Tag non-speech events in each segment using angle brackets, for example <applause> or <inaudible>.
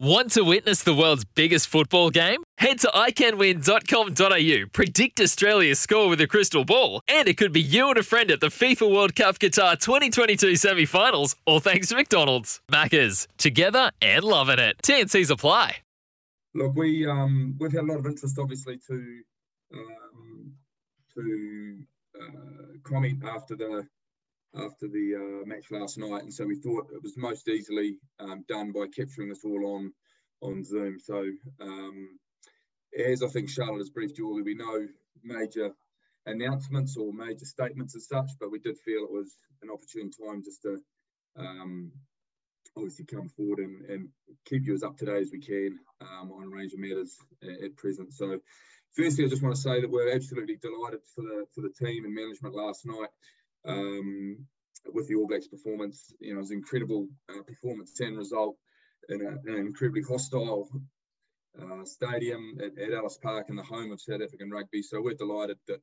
Want to witness the world's biggest football game? Head to iCanWin.com.au, predict Australia's score with a crystal ball, and it could be you and a friend at the FIFA World Cup Qatar 2022 semi finals, all thanks to McDonald's. Maccas, together and loving it. TNC's apply. Look, we, um, we've had a lot of interest, obviously, to, um, to uh, comment after the after the uh, match last night, and so we thought it was most easily um, done by capturing this all on on Zoom. So, um, as I think Charlotte has briefed you all, there'll be no major announcements or major statements as such, but we did feel it was an opportune time just to um, obviously come forward and, and, keep you as up to date as we can um, on a range of matters at, at present. So, firstly, I just want to say that we're absolutely delighted for the for the team and management last night um, with the All Blacks performance. You know, it was an incredible uh, performance and result in, a, in, an incredibly hostile uh, stadium at, at, Ellis Park in the home of South African rugby. So we're delighted that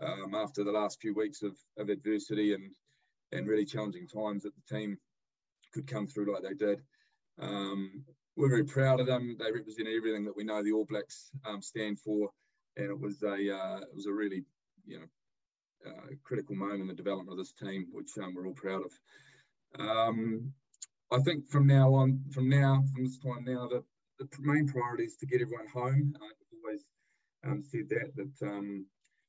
um, after the last few weeks of, of adversity and and really challenging times that the team could come through like they did. Um, we're very proud of them. They represent everything that we know the All Blacks um, stand for, and it was a uh, it was a really you know uh, critical moment in the development of this team, which um, we're all proud of. Um, I think from now on, from now, from this time now, the, the main priority is to get everyone home. I've always um, said that, that um,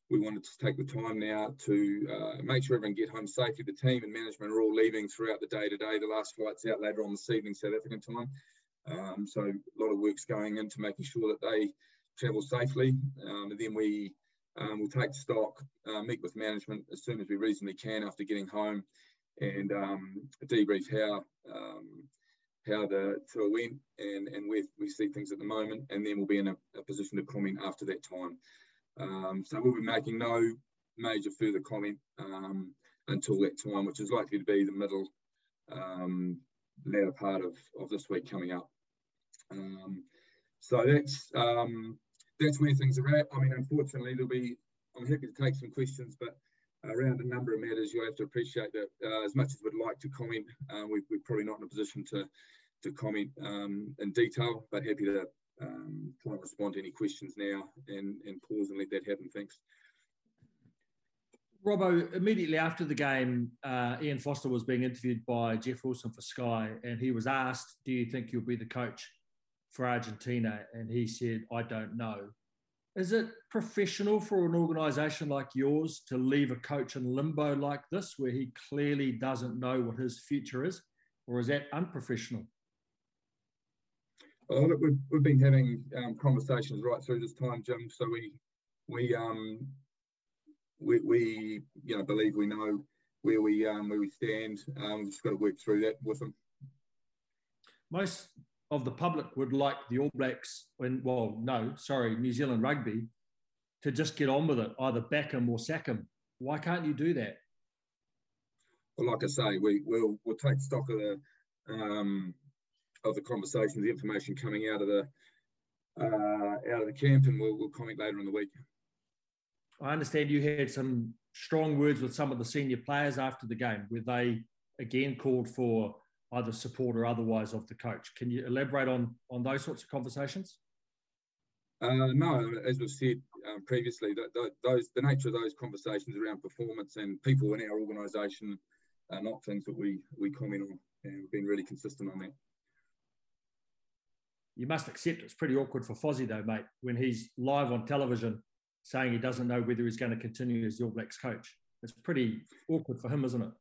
we wanted to take the time now to uh, make sure everyone get home safely. The team and management are all leaving throughout the day today. The last flight's out later on this evening, South African time. Um, so a lot of work's going into making sure that they travel safely. Um, and then we um, we'll take stock, uh, meet with management as soon as we reasonably can after getting home, and um, debrief how um, how the tour went and and where we see things at the moment, and then we'll be in a, a position to comment after that time. Um, so we'll be making no major further comment um, until that time, which is likely to be the middle um, latter part of, of this week coming up. so that's that's where things are at. I mean, unfortunately, there'll be. I'm happy to take some questions, but around a number of matters, you'll have to appreciate that uh, as much as we'd like to comment, uh, we, are probably not in a position to to comment um, in detail, but happy to um, try and respond to any questions now and, and pause and let that happen. Thanks. Robbo, immediately after the game, uh, Ian Foster was being interviewed by Jeff Wilson for Sky, and he was asked, Do you think you'll be the coach for Argentina, and he said, I don't know. Is it professional for an organisation like yours to leave a coach in limbo like this, where he clearly doesn't know what his future is, or is that unprofessional? Well, look, we've, we've been having um, conversations right through this time, Jim. So we we um we, we you know believe we know where we um where we stand. Um, we've just got to work through that with them. Most of the public would like the All Blacks, when, well, no, sorry, New Zealand rugby, to just get on with it, either back him or sack him. Why can't you do that? Well, like I say, we will we'll take stock of the um, of the conversations, the information coming out of the uh, out of the camp, and we'll, we'll comment later in the week. I understand you had some strong words with some of the senior players after the game, where they again called for either support or otherwise of the coach. Can you elaborate on on those sorts of conversations? Uh, no, as we've said um, previously, that, those the nature of those conversations around performance and people in our organisation are not things that we we comment on, and we've been really consistent on that. You must accept it's pretty awkward for Fozzie though, mate, when he's live on television saying he doesn't know whether he's going to continue as the All Blacks coach. It's pretty awkward for him, isn't it?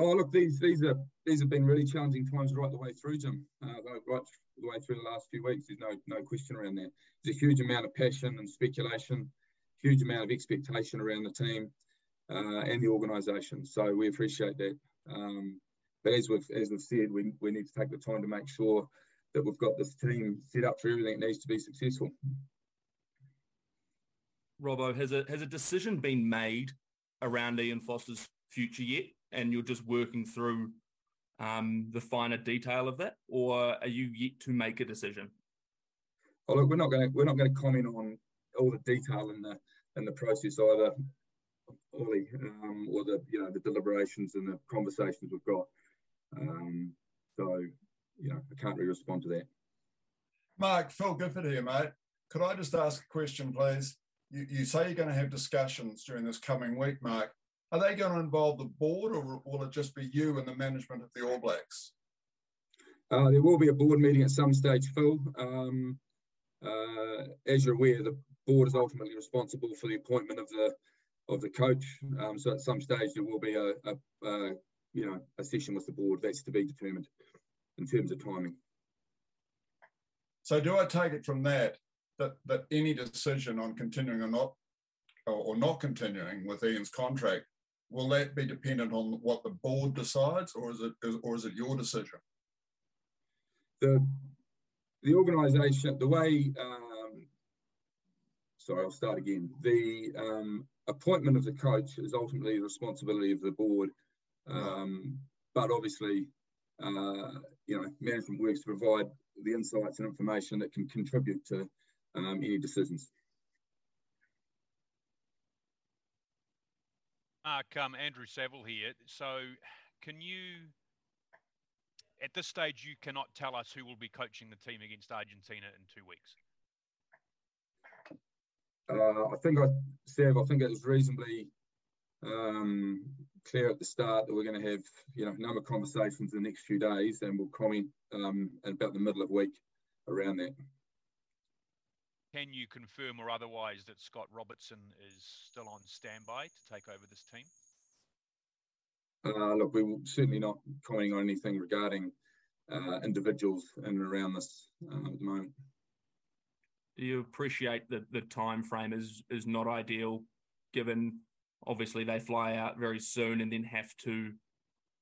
Oh, look, these these are these have been really challenging times right the way through, Jim. Uh, right the way through the last few weeks. There's no no question around that. There's a huge amount of passion and speculation, huge amount of expectation around the team uh, and the organisation. So we appreciate that. Um, but as we've as we've said, we, we need to take the time to make sure that we've got this team set up for everything it needs to be successful. Robbo, has a has a decision been made around Ian Foster's future yet, and you're just working through um, the finer detail of that, or are you yet to make a decision? Oh, look, we're not going to we're not going to comment on all the detail in the in the process either, Ollie, um, or the you know the deliberations and the conversations we've got. Um, so, you know, I can't really respond to that. Mark, Phil Gifford here, mate. Could I just ask a question, please? You, you say you're going to have discussions during this coming week, Mark. Are they going to involve the board or will it just be you and the management of the All Blacks? Uh, there will be a board meeting at some stage, Phil. Um, uh, as you're aware, the board is ultimately responsible for the appointment of the of the coach. Um, so at some stage there will be a, a, a, you know a session with the board. That's to be determined in terms of timing. So do I take it from that that that any decision on continuing or not or, or not continuing with Ian's contract will that be dependent on what the board decides, or is it or is it your decision? The the organisation, the way. Um, sorry, I'll start again. The um, appointment of the coach is ultimately the responsibility of the board, um, but obviously, uh, you know, management works to provide the insights and information that can contribute to um, any decisions. Mark, um, Andrew Saville here. So, can you, at this stage, you cannot tell us who will be coaching the team against Argentina in two weeks? Uh, I think I, Sav, I think it was reasonably um, clear at the start that we're going to have, you know, a number of conversations in the next few days, and we'll comment um, in about the middle of week around that. Can you confirm or otherwise that Scott Robertson is still on standby to take over this team? Uh, look, we will certainly not commenting on anything regarding uh, individuals in and around this uh, at the moment. Do you appreciate that the time frame is is not ideal, given obviously they fly out very soon and then have to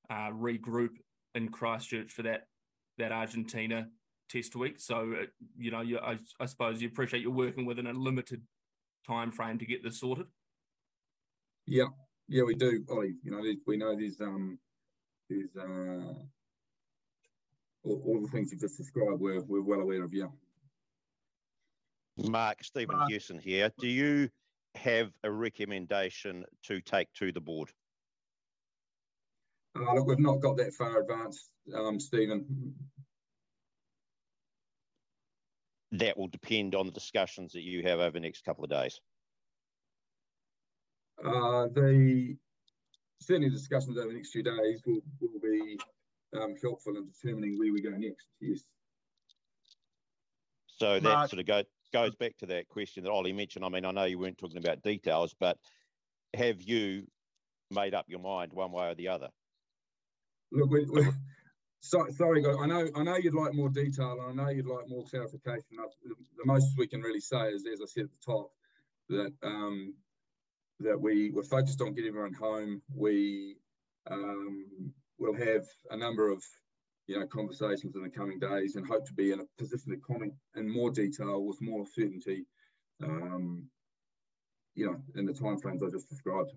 uh, regroup in Christchurch for that that Argentina test week. So uh, you know, you, I, I, suppose you appreciate you're working within a limited time frame to get this sorted. Yeah, yeah, we do, Ollie. You know, we know there's um there's uh all, all the things you've just described. We're we're well aware of. Yeah. Mark Stephen Mark. Hewson here. Do you have a recommendation to take to the board? Uh, look, we've not got that far advanced, um, Stephen. That will depend on the discussions that you have over the next couple of days? Uh, the certainly discussions over the next few days will, will be um, helpful in determining where we go next. Yes. So that Mark. sort of go, goes back to that question that Ollie mentioned. I mean, I know you weren't talking about details, but have you made up your mind one way or the other? Look, we, we, so, sorry, guys. I know, I know you'd like more detail, and I know you'd like more clarification. The most we can really say is, as I said at the top, that um, that we were focused on getting everyone home. We um, will have a number of you know conversations in the coming days, and hope to be in a position to comment in more detail with more certainty. Um, you know, in the timeframes I just described.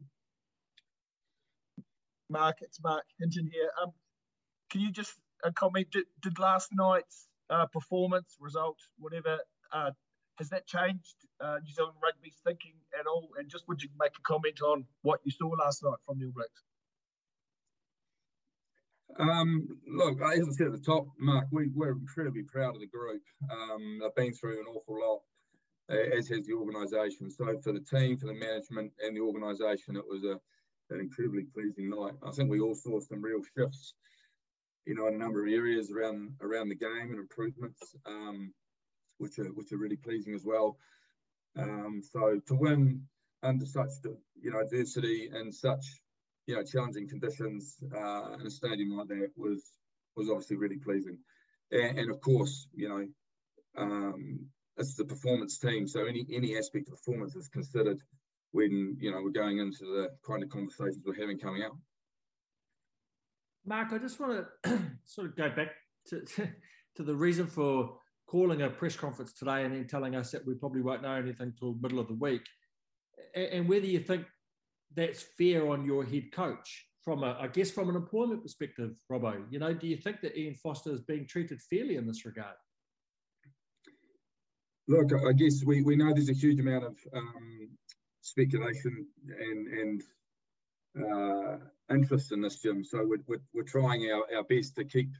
Mark, it's Mark Hinton here. Um, can you just uh, comment? Did, did last night's uh, performance, result, whatever, uh, has that changed uh, New Zealand rugby's thinking at all? And just would you make a comment on what you saw last night from the All Blacks? Um, look, as I said at the top, Mark, we, are incredibly proud of the group. Um, they've been through an awful lot, as has the organisation. So for the team, for the management, and the organisation, it was a, an incredibly pleasing night. I think we all saw some real shifts you know, in a number of areas around around the game and improvements, um, which are which are really pleasing as well. Um, so to win under such you know adversity and such you know challenging conditions uh, in a stadium like that was was obviously really pleasing. And, and of course, you know, um, the performance team, so any any aspect of performance is considered when you know we're going into the kind of conversations we're having coming up. Mark, I just want <clears throat> to sort of go back to, to, to the reason for calling a press conference today and then telling us that we probably won't know anything till the middle of the week, and whether you think that's fair on your head coach from a, I guess, from an employment perspective, Robbo. You know, do you think that Ian Foster is being treated fairly in this regard? Look, I guess we, we know there's a huge amount of um, speculation and and uh, interest in this, Jim. So we're, we're, we're trying our, our best to keep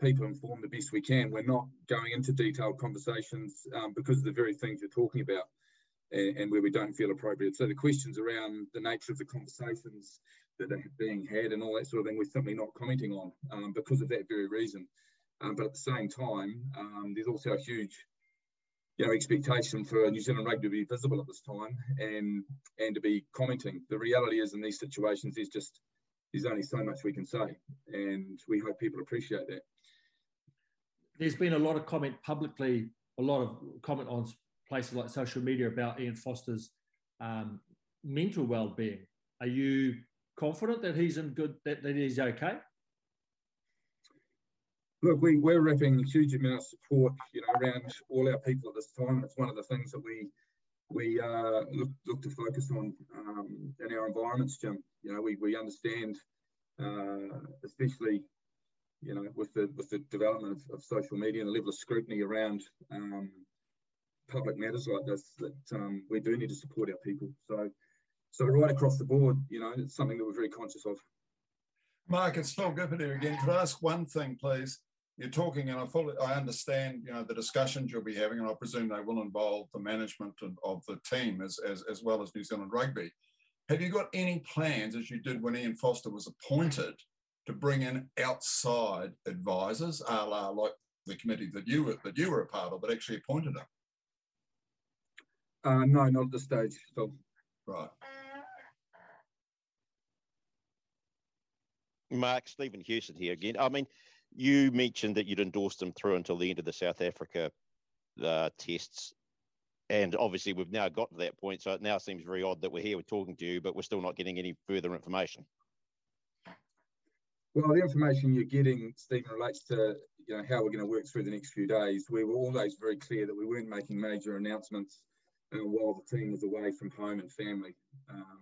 people informed the best we can. We're not going into detailed conversations um, because of the very things you're talking about and, and, where we don't feel appropriate. So the questions around the nature of the conversations that are being had and all that sort of thing, we're simply not commenting on um, because of that very reason. Um, but at the same time, um, there's also a huge you know, expectation for New Zealand rugby to be visible at this time and and to be commenting. The reality is in these situations, there's just there's only so much we can say, and we hope people appreciate that. There's been a lot of comment publicly, a lot of comment on places like social media about Ian Foster's um, mental well-being. Are you confident that he's in good that, that he's okay? Look, we, we're wrapping huge amount of support, you know, around all our people at this time. It's one of the things that we we uh, look look to focus on um, in our environments, Jim. You know, we, we understand, uh, especially, you know, with the with the development of, of, social media and the level of scrutiny around um, public matters like this, that um, we do need to support our people. So, so right across the board, you know, it's something that we're very conscious of. Mark, it's Phil Gifford here again. Could I ask one thing, please? You're talking, and I fully, I understand, you know, the discussions you'll be having, and I presume they will involve the management of the team as, as, as well as New Zealand Rugby. Have you got any plans, as you did when Ian Foster was appointed, to bring in outside advisors, a la like the committee that you were that you were a part of, but actually appointed them? Uh, no, not at this stage, Phil. Right. Mark, Stephen Houston here again. I mean, you mentioned that you'd endorsed them through until the end of the South Africa uh, tests. And obviously, we've now got to that point. So it now seems very odd that we're here, we're talking to you, but we're still not getting any further information. Well, the information you're getting, Stephen, relates to you know how we're going to work through the next few days. We were always very clear that we weren't making major announcements uh, while the team was away from home and family, um,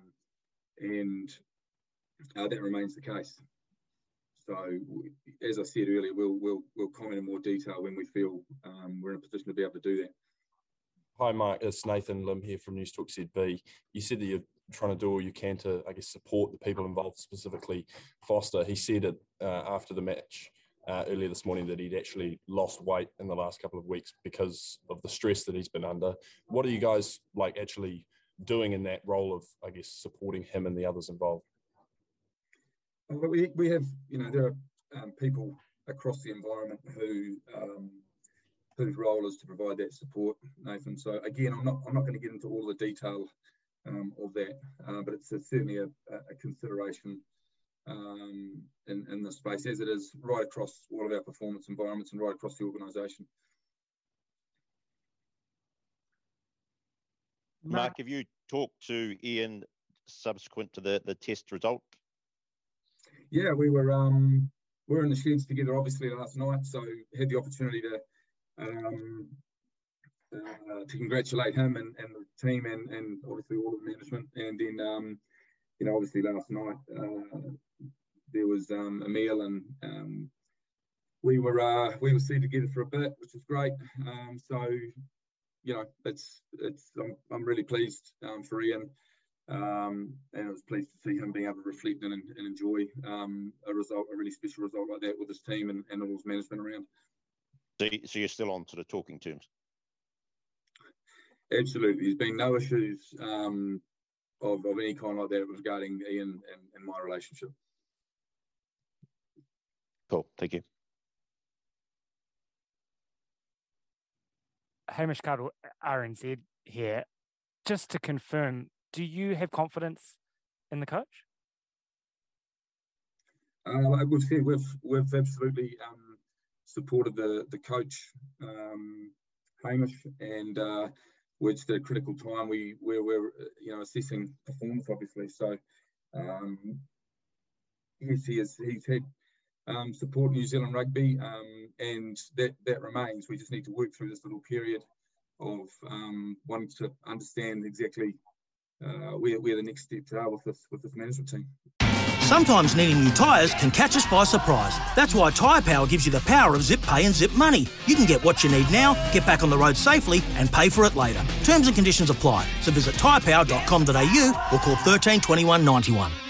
and uh, that remains the case. So, as I said earlier, we'll we'll we'll comment in more detail when we feel um, we're in a position to be able to do that. Hi, Mark. It's Nathan Lim here from News Newstalk ZB. You said that you're trying to do all you can to, I guess, support the people involved, specifically Foster. He said it uh, after the match uh, earlier this morning that he'd actually lost weight in the last couple of weeks because of the stress that he's been under. What are you guys like actually doing in that role of, I guess, supporting him and the others involved? We, we have, you know, there are um, people across the environment who um, whose role is to provide that support, Nathan. So again, I'm not I'm not going to get into all the detail um, of that, uh, but it's a, certainly a, a consideration um, in, in this space, as it is right across all of our performance environments and right across the organisation. Mark, have you talked to Ian subsequent to the, the test result? Yeah, we were um, we were in the sheds together obviously last night, so had the opportunity to um, uh, to congratulate him and, and the team and, and obviously all of the management. And then, um, you know, obviously last night uh, there was um, a meal and um, we were uh, we were seated together for a bit, which was great. Um, so, you know, it's it's I'm, I'm really pleased um, for Ian. Um, and I was pleased to see him being able to reflect and, and enjoy um, a result, a really special result like that with his team and, and all his management around. So, so you're still on sort of talking terms? Absolutely. There's been no issues um, of, of any kind like that regarding Ian and, and my relationship. Cool. Thank you. Hamish Cardwell, RNZ here. Just to confirm, do you have confidence in the coach? Uh, I would say we've we've absolutely um, supported the the coach um, Hamish, and uh, at a critical time. We we're, we're you know assessing performance obviously. So um, yes, he has he's had um, support New Zealand rugby, um, and that that remains. We just need to work through this little period of um, wanting to understand exactly uh, the next are with this with this management team. Sometimes needing new tyres can catch us by surprise. That's why Tyre Power gives you the power of zip pay and zip money. You can get what you need now, get back on the road safely, and pay for it later. Terms and conditions apply. So visit tyrepower.com.au or call 13 21 91.